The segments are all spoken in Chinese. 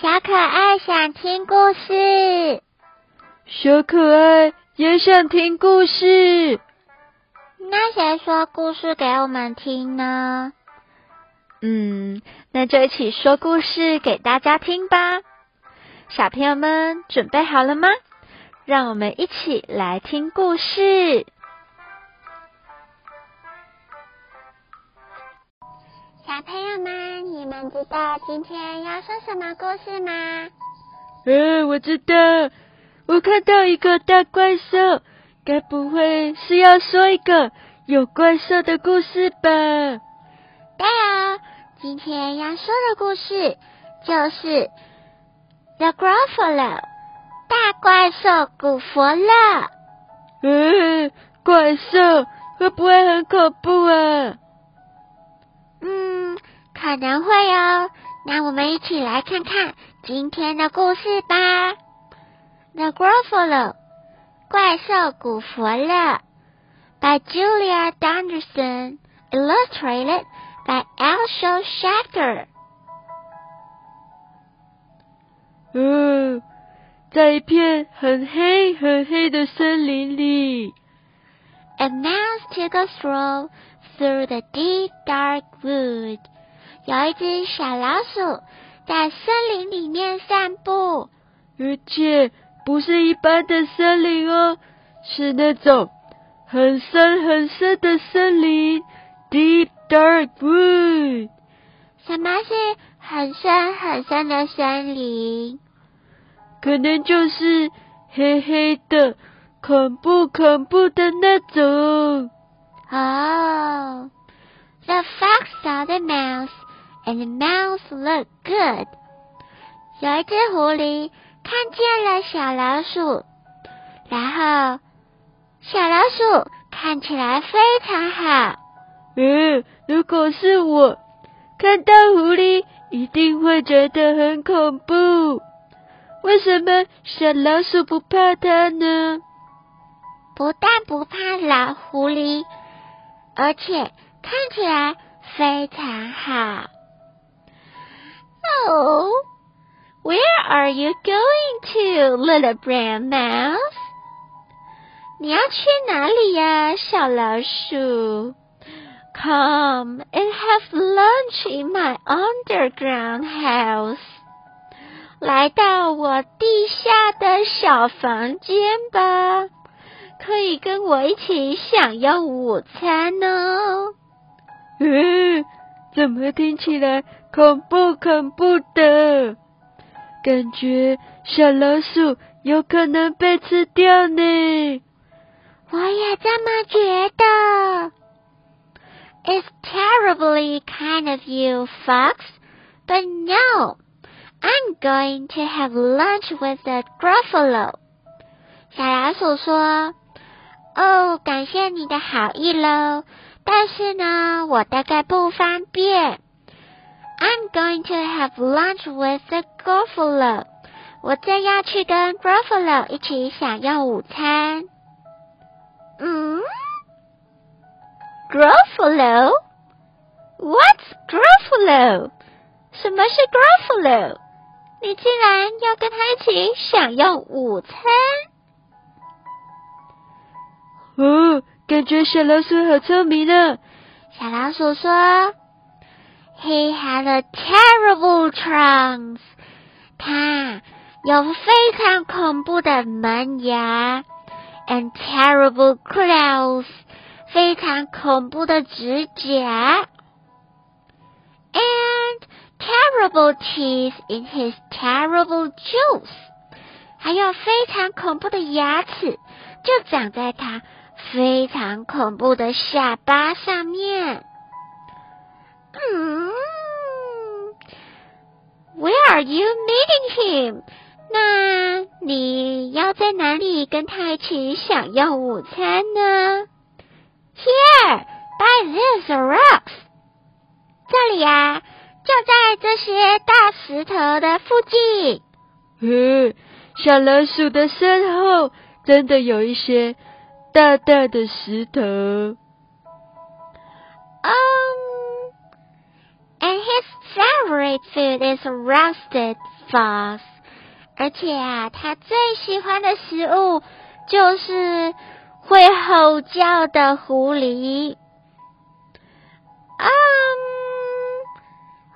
小可爱想听故事，小可爱也想听故事。那谁说故事给我们听呢？嗯，那就一起说故事给大家听吧。小朋友们准备好了吗？让我们一起来听故事。小朋友们，你们知道今天要说什么故事吗？嗯，我知道，我看到一个大怪兽，该不会是要说一个有怪兽的故事吧？对啊，今天要说的故事就是《The Gruffalo》大怪兽古佛勒。嗯，怪兽会不会很恐怖啊？可能会哦。那我们一起来看看今天的故事吧。The Gruffalo，怪兽古佛勒，by Julia Donaldson，illustrated by Elsho Schachter。嗯，在一片很黑很黑的森林里，A mouse took a stroll through the deep dark wood。有一只小老鼠在森林里面散步，而且不是一般的森林哦，是那种很深很深的森林，deep dark wood。什么是很深很深的森林？可能就是黑黑的、恐怖恐怖的那种。哦，The fox saw the mouse, and the mouse looked good。有一只狐狸看见了小老鼠，然后小老鼠看起来非常好。嗯，如果是我看到狐狸，一定会觉得很恐怖。为什么小老鼠不怕它呢？不但不怕老狐狸。而且看起来非常好。Oh, where are you going to, little brown mouse？你要去哪里呀，小老鼠？Come and have lunch in my underground house。来到我地下的小房间吧。可以跟我一起享用午餐呢。嗯，怎么听起来 恐怖恐怖的？感觉小老鼠有可能被吃掉呢。我也这么觉得。It's terribly kind of you, Fox, but no, I'm going to have lunch with the Gruffalo。小老鼠说。哦，感谢你的好意喽，但是呢，我大概不方便。I'm going to have lunch with the Gruffalo。我正要去跟 Gruffalo 一起享用午餐。嗯，Gruffalo？What's Gruffalo？什么是 Gruffalo？你竟然要跟他一起享用午餐？哦，感觉小老鼠好聪明呢。小老鼠说 ：“He had a terrible trunk。他有非常恐怖的门牙，and terrible claws，非常恐怖的指甲，and terrible teeth in his terrible jaws，还有非常恐怖的牙齿，就长在他。”非常恐怖的下巴上面。 嗯，Where are you meeting him？那你要在哪里跟他一起享用午餐呢？Here, by these rocks。这里呀，就在这些大石头的附近。嗯，小老鼠的身后真的有一些。大大的石头。Um, And his favorite food is roasted fox. 而且啊，他最喜欢的食物就是会吼叫的狐狸。嗯，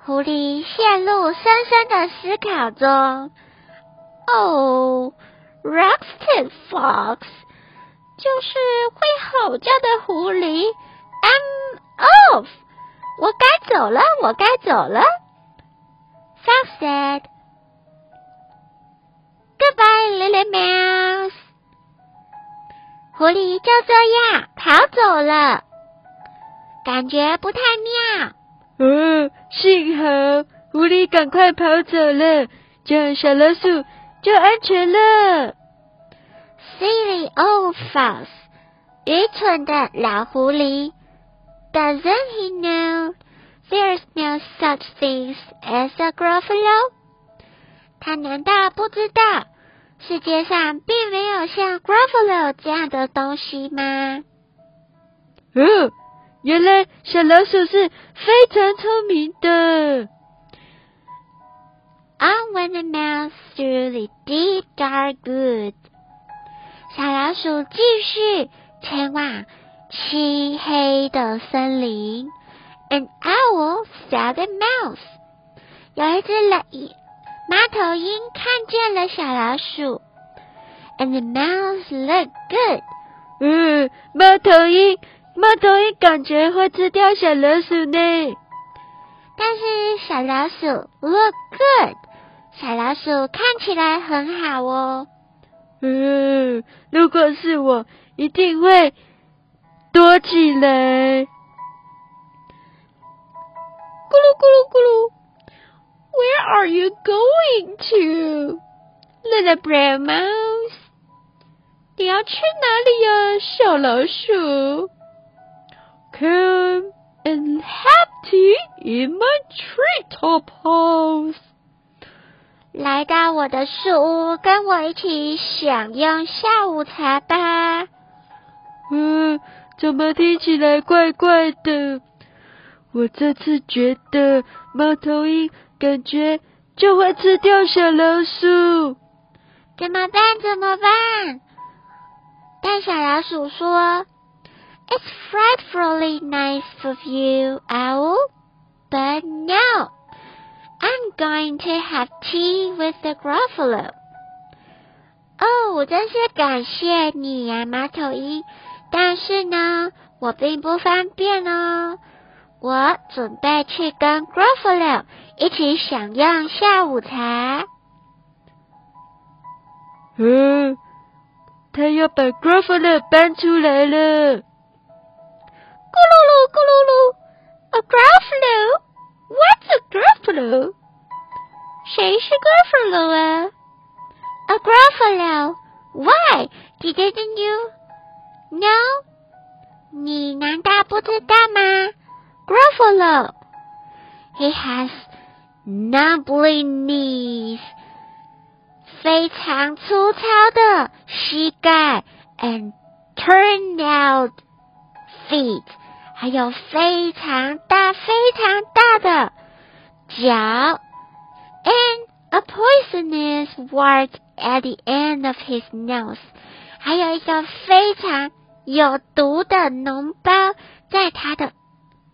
狐狸陷入深深的思考中。哦，roasted fox 就是会吼叫的狐狸。I'm off， 我该走了，我该走了。Fox said。Goodbye, little mouse。狐狸就这样逃走了，感觉不太妙。哦，幸好狐狸赶快跑走了，这样小老鼠就安全了。Silly old fox，愚蠢的老狐狸。Doesn't he know there's no such things as a gruffalo？他难道不知道世界上并没有像 Gruffalo 这样的东西吗？哦，原来小老鼠是非常聪明的。On went the mouse through the deep dark woods。小老鼠继续前往漆黑的森林。An owl saw the mouse。有一只老猫头鹰看见了小老鼠，and the mouse looked good。嗯，猫头鹰，猫头鹰感觉会吃掉小老鼠呢。但是小老鼠 look good，小老鼠看起来很好哦。嗯，如果是我，一定会躲起来。咕噜咕噜咕噜。Where are you going to, little brown mouse？你要去哪里呀，小老鼠？Come and have tea in my treetop house。来到我的树屋，跟我一起享用下午茶吧。嗯，怎么听起来怪怪的？我这次觉得猫头鹰。感觉就会吃掉小老鼠，怎么办？怎么办？但小老鼠说：“It's frightfully nice of you, owl, but no, I'm going to have tea with the Gruffalo。”哦，真是感谢你呀，猫头鹰。但是呢，我并不方便哦。我准备去跟 Gruffalo 一起享用下午茶。嗯，他要把 Gruffalo 搬出来了。咕噜噜，咕噜噜，A Gruffalo？What's a Gruffalo？谁是 Gruffalo 啊？A Gruffalo？Why？Didn't you？No？你难道不知道吗？Gruffalo. He has knobbly knees，非常粗糙的膝盖，and turned out feet，还有非常大、非常大的脚，and a poisonous wart at the end of his nose，还有一个非常 有毒的脓包在他的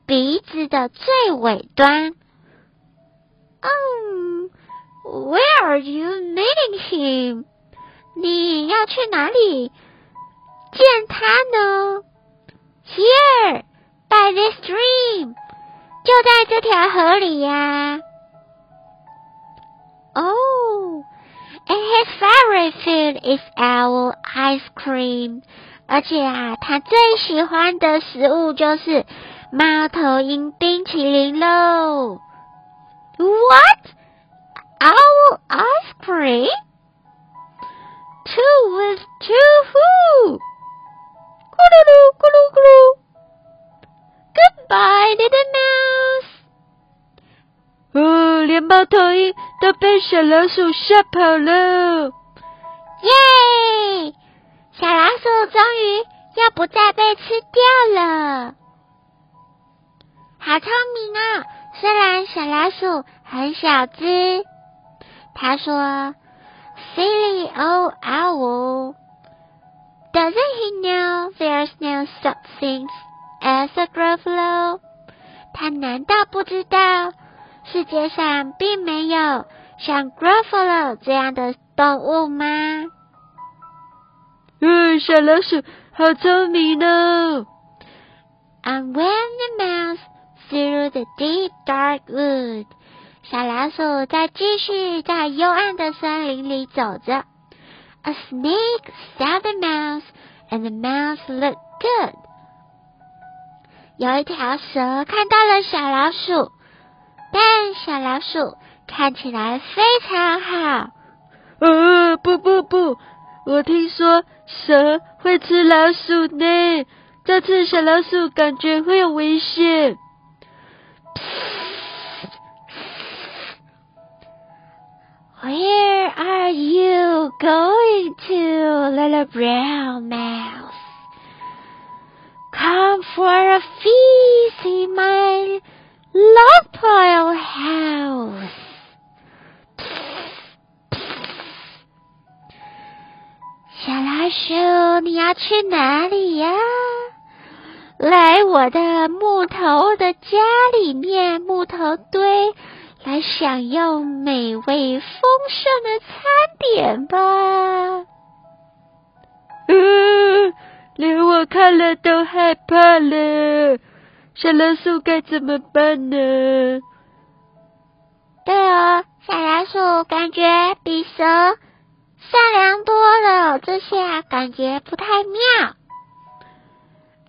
鼻子的最尾端。嗯，Where are you meeting him？你要去哪里见他呢？Here, by this stream，就在这条河里呀。Oh, and his favorite food is owl ice cream。而且啊，他最喜欢的食物就是。猫头鹰冰淇淋喽！What? Owl ice cream? Two with two who? 咕噜噜咕噜咕噜。Goodbye, little mouse. 哦，连猫头鹰都被小老鼠吓跑了。耶！小老鼠终于要不再被吃掉了。好聪明啊！虽然小老鼠很小只，他说：“Silly old owl, doesn't he know there's no such thing as a gruffalo？” 他难道不知道世界上并没有像 gruffalo 这样的动物吗？嗯，小老鼠好聪明呢。And when the mouse through the deep dark wood，小老鼠在继续在幽暗的森林里走着。A snake saw the mouse, and the mouse looked good. 有一条蛇看到了小老鼠，但小老鼠看起来非常好。呃，不不不，我听说蛇会吃老鼠呢。这次小老鼠感觉会有危险。Where are you going to, little brown mouse? Come for a feast in my log pile house. 小老鼠，你要去哪里呀？来我的木头的家里面，木头堆，来享用美味丰盛的餐点吧。嗯，连我看了都害怕了。小老鼠该怎么办呢？对哦，小老鼠感觉比蛇善良多了，这下感觉不太妙。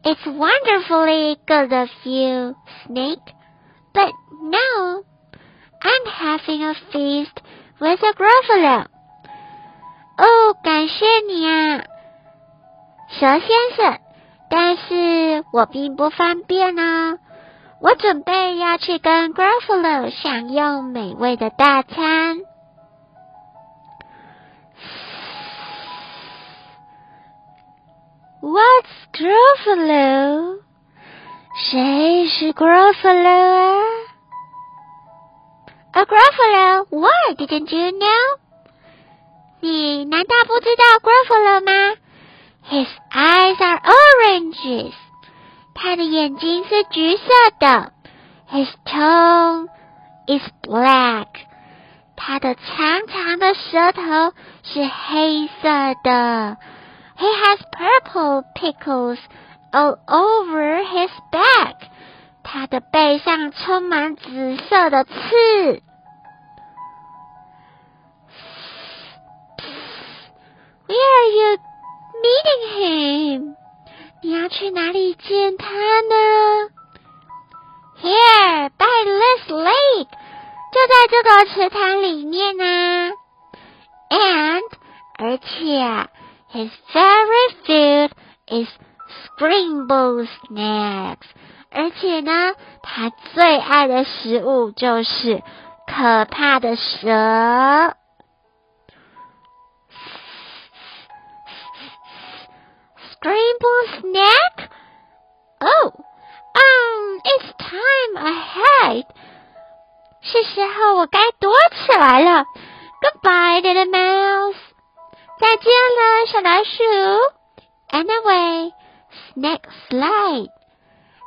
It's wonderfully good of you, Snake, but no, I'm having a feast with a Gruffalo. 哦，感谢你啊，蛇先生，但是我并不方便呢。我准备要去跟 Gruffalo 享用美味的大餐。What's Gruffalo？谁是 Gruffalo 啊？A Gruffalo? Why didn't you know？你难道不知道 Gruffalo 吗？His eyes are oranges。他的眼睛是橘色的。His tongue is black。他的长长的舌头是黑色的。 He has purple pickles all over his back. 他的背上充满紫色的刺。Where are you meeting him? 你要去哪里见他呢？Here, by this lake，就在这个池塘里面呢。And，而且。 His favorite food is scrambled snacks，而且呢，他最爱的食物就是可怕的蛇。Scrambled snack? Oh, um, it's time I hide. 是时候我该躲起来了。Goodbye, little mouse. 再见了，小老鼠。Anyway, snake slide，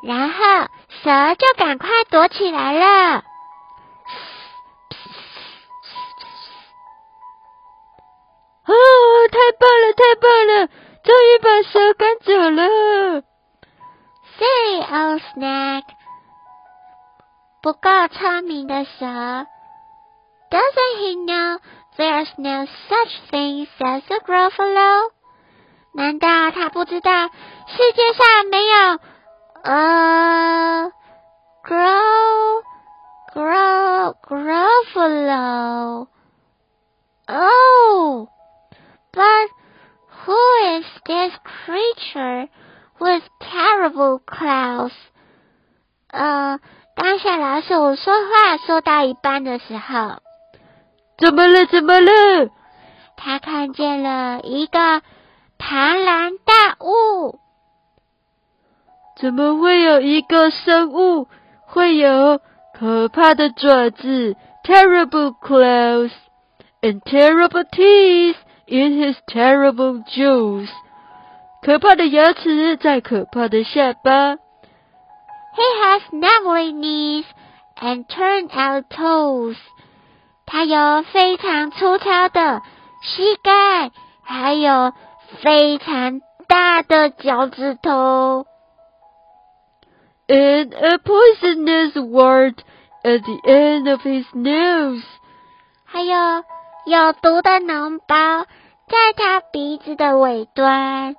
然后蛇就赶快躲起来了。哦，太棒了，太棒了，终于把蛇赶走了。Say, old snake，不够聪明的蛇。Doesn't he know? There's no such thing as a Gruffalo。难道他不知道世界上没有呃 grow grow Gruffalo？Oh, but who is this creature with terrible claws？呃，当小老鼠说话说到一半的时候。 怎么了？怎么了？他看见了一个庞然大物。怎么会有一个生物会有可怕的爪子，terrible claws and terrible teeth in his terrible jaws。可怕的牙齿在可怕的下巴。He has knuckly knees and turned out toes. 他有非常粗糙的膝盖，还有非常大的脚趾头。and a poisonous wart at the end of his nose. 还有有毒的脓包在他鼻子的尾端。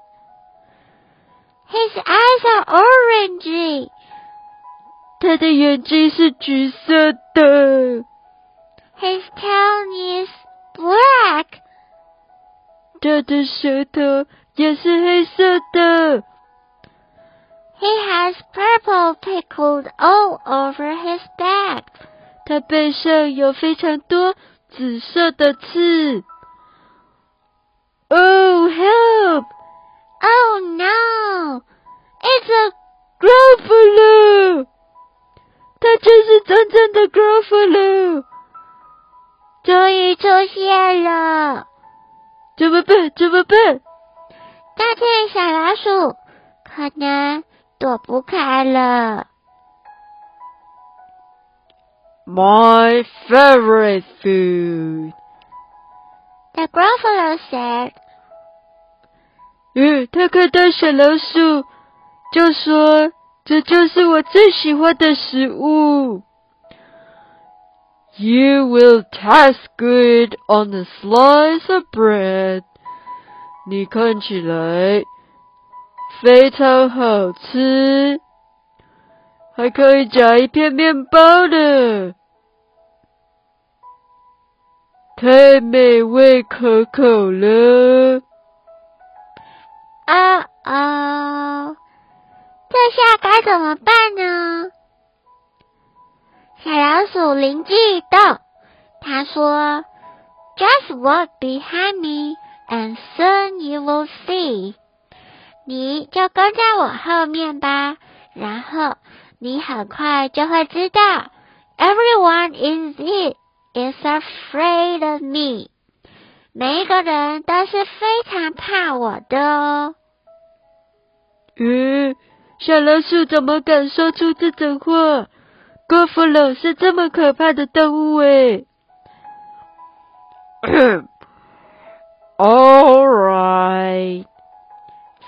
His eyes are orangey. 他的眼睛是橘色的，His tongue is black. 他的舌头也是黑色的。 He has purple pickled all over his back. 他背上有非常多紫色的刺。Oh help! Oh no! It's a Gruffalo！他真是真正的 出现了。怎么办？怎么办？大件小老鼠可能躲不开了。My favorite food。The Gruffalo said, 嗯，他看到小老鼠，就说：“这就是我最喜欢的食物。” You will taste good on a slice of bread。你看起来非常好吃，还可以夹一片面包的，太美味可口了。哦哦，这下该怎么办呢？小老鼠灵机一动，他说：“Just walk behind me, and soon you will see。”你就跟在我后面吧，然后你很快就会知道。Everyone is it is afraid of me。每一个人都是非常怕我的哦。嗯，小老鼠怎么敢说出这种话？Gruffalo 是这么可怕的动物诶。All right，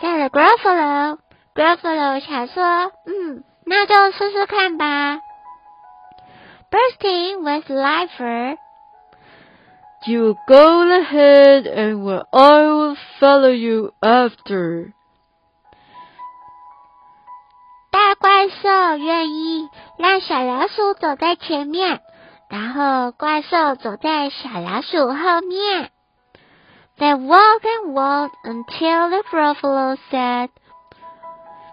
said Gruffalo。Gruffalo 想说，嗯，那就试试看吧。Bursting with laughter, you go ahead and well, I will follow you after。 怪兽愿意让小老鼠走在前面，然后怪兽走在小老鼠后面。They walked and walked until the Gruffalo said，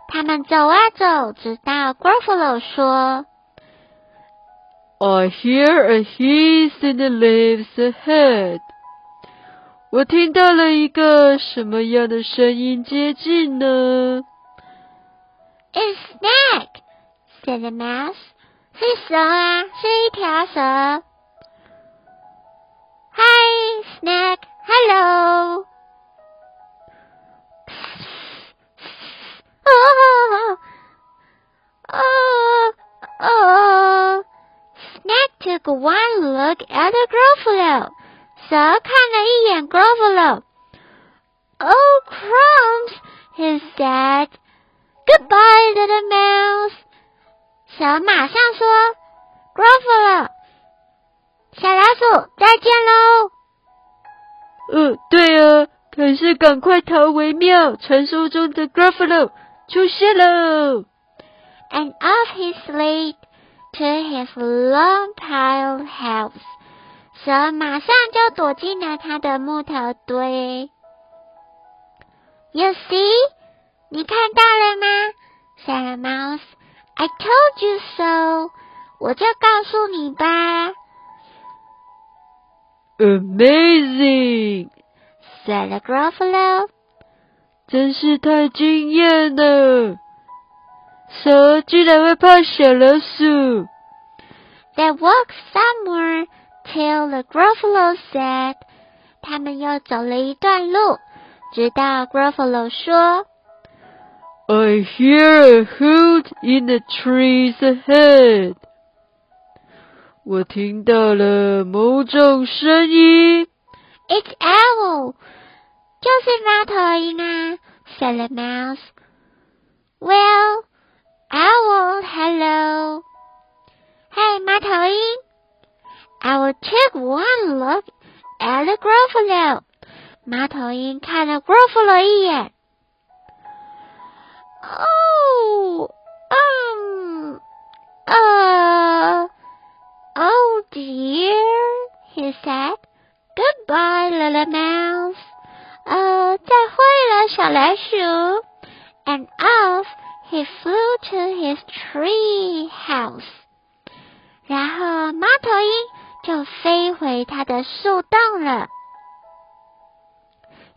他们走啊走，直到 Gruffalo 说 I hear a hiss in the leaves ahead。我听到了一个什么样的声音接近呢？said the mouse。是蛇啊，是一条蛇。Hi, snake. Hello. 哦哦哦！Snake took one look at the Gruffalo. 蛇看了一眼 Gruffalo. Oh crumbs, he said. Goodbye, little mouse. 蛇马上说：“Gruffalo，小老鼠，再见喽。呃，对啊，可是赶快逃为妙。传说中的 Gruffalo 出现了。And off he slid to his long pile house. 蛇马上就躲进了他的木头堆。You see，你看到了吗？said the mouse. I told you so. 我就告诉你吧。Amazing，said the Gruffalo. 真是太惊艳了！蛇居然会怕小老鼠。They walked somewhere till the Gruffalo said，他们又走了一段路，直到 Gruffalo 说 I hear a hoot in the trees ahead。我听到了某种声音。 ，It's owl，就是猫头鹰啊，said the mouse. Well, owl, hello. Hey, 猫头鹰。Owl took one look at the Gruffalo. 猫头鹰看了 Gruffalo 一眼。 Oh, um, uh, oh dear, he said. Goodbye, little mouse. 呃，再会了，小老鼠。And off he flew to his tree house. 然后猫头鹰就飞回它的树洞了。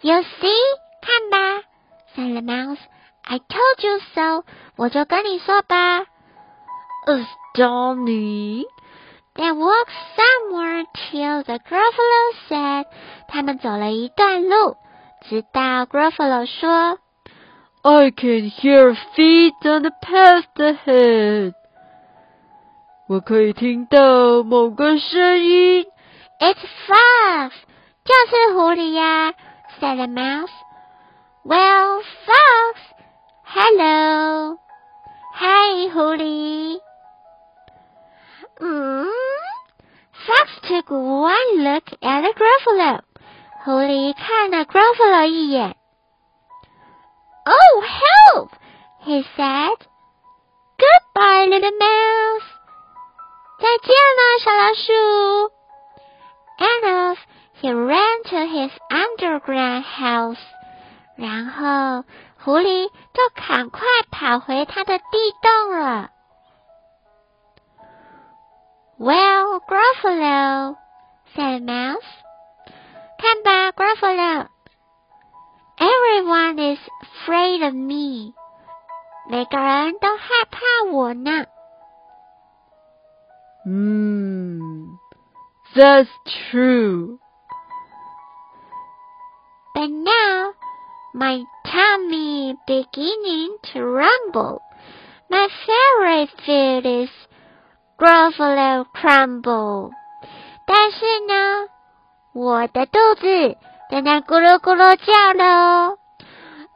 You see，看吧，said the mouse. I told you so，我就跟你说吧。 Astounding！ They walked somewhere till the Gruffalo said，他们走了一段路，直到 Gruffalo 说 I can hear feet on the path ahead。我可以听到某个声音。 It's fox，就是狐狸呀，said the mouse. Well, fox, hello, hi 狐狸。嗯，Fox took one look at the Gruffalo，狐狸看了 Gruffalo 一眼。Oh, help! He said. Goodbye, little mouse. 再见了，小老鼠。And off he ran to his underground house. 然后 狐狸就赶快跑回它的地洞了。Well, Gruffalo, said Mouse. 看吧，Gruffalo. Everyone is afraid of me. 每个人都害怕我呢。嗯，That's true。But now my tummy beginning to rumble. My favorite food is Gruffalo crumble. 但是呢，我的肚子正在咕噜咕噜叫了哦。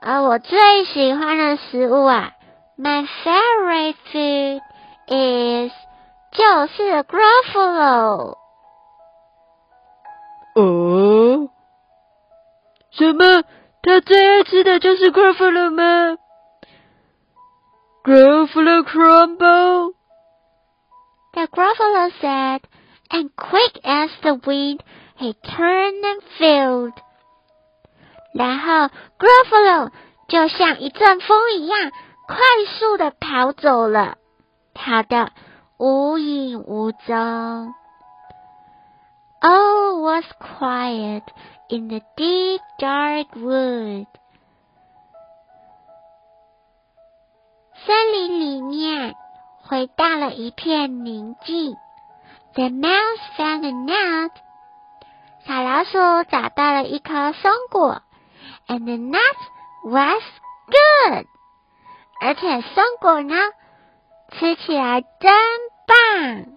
而我最喜欢的食物啊，My favorite food is 就是 Gruffalo。哦，什么？他最爱吃的就是 Gruffalo 吗？Gruffalo crumble。The Gruffalo said, and quick as the wind, he turned and fled. 然后 Gruffalo 就像一阵风一样，快速的跑走了，跑得无影无踪。All was quiet in the deep dark wood. 森林里面回到了一片宁静。The mouse found a nut. 小老鼠找到了一颗松果，and the nut was good. 而且松果呢，吃起来真棒。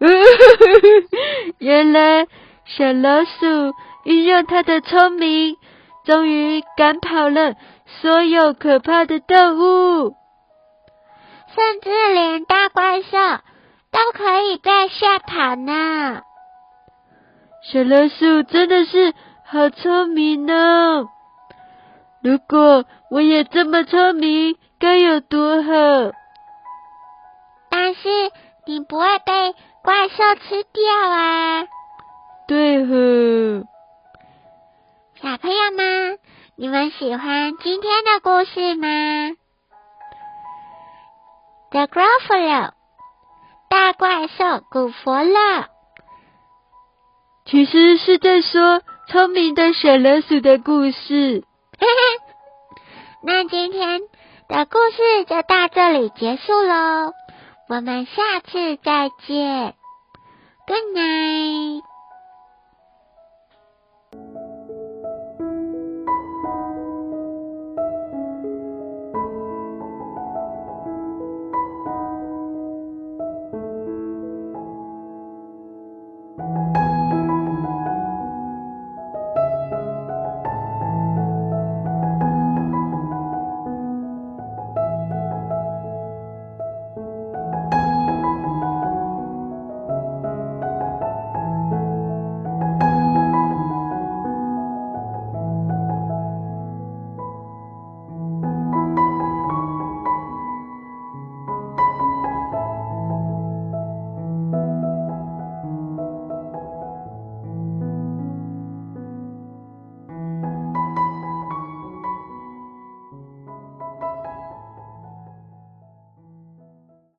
原来小老鼠运用它的聪明，终于赶跑了所有可怕的动物。甚至连大怪兽都可以被吓跑呢。小老鼠真的是好聪明哦！如果我也这么聪明，该有多好！但是你不会被怪兽吃掉啊！对呵，小朋友们，你们喜欢今天的故事吗？The Gruffalo，大怪兽古佛乐。其实是在说聪明的小老鼠的故事。那今天的故事就到这里结束喽。我们下次再见。Good night。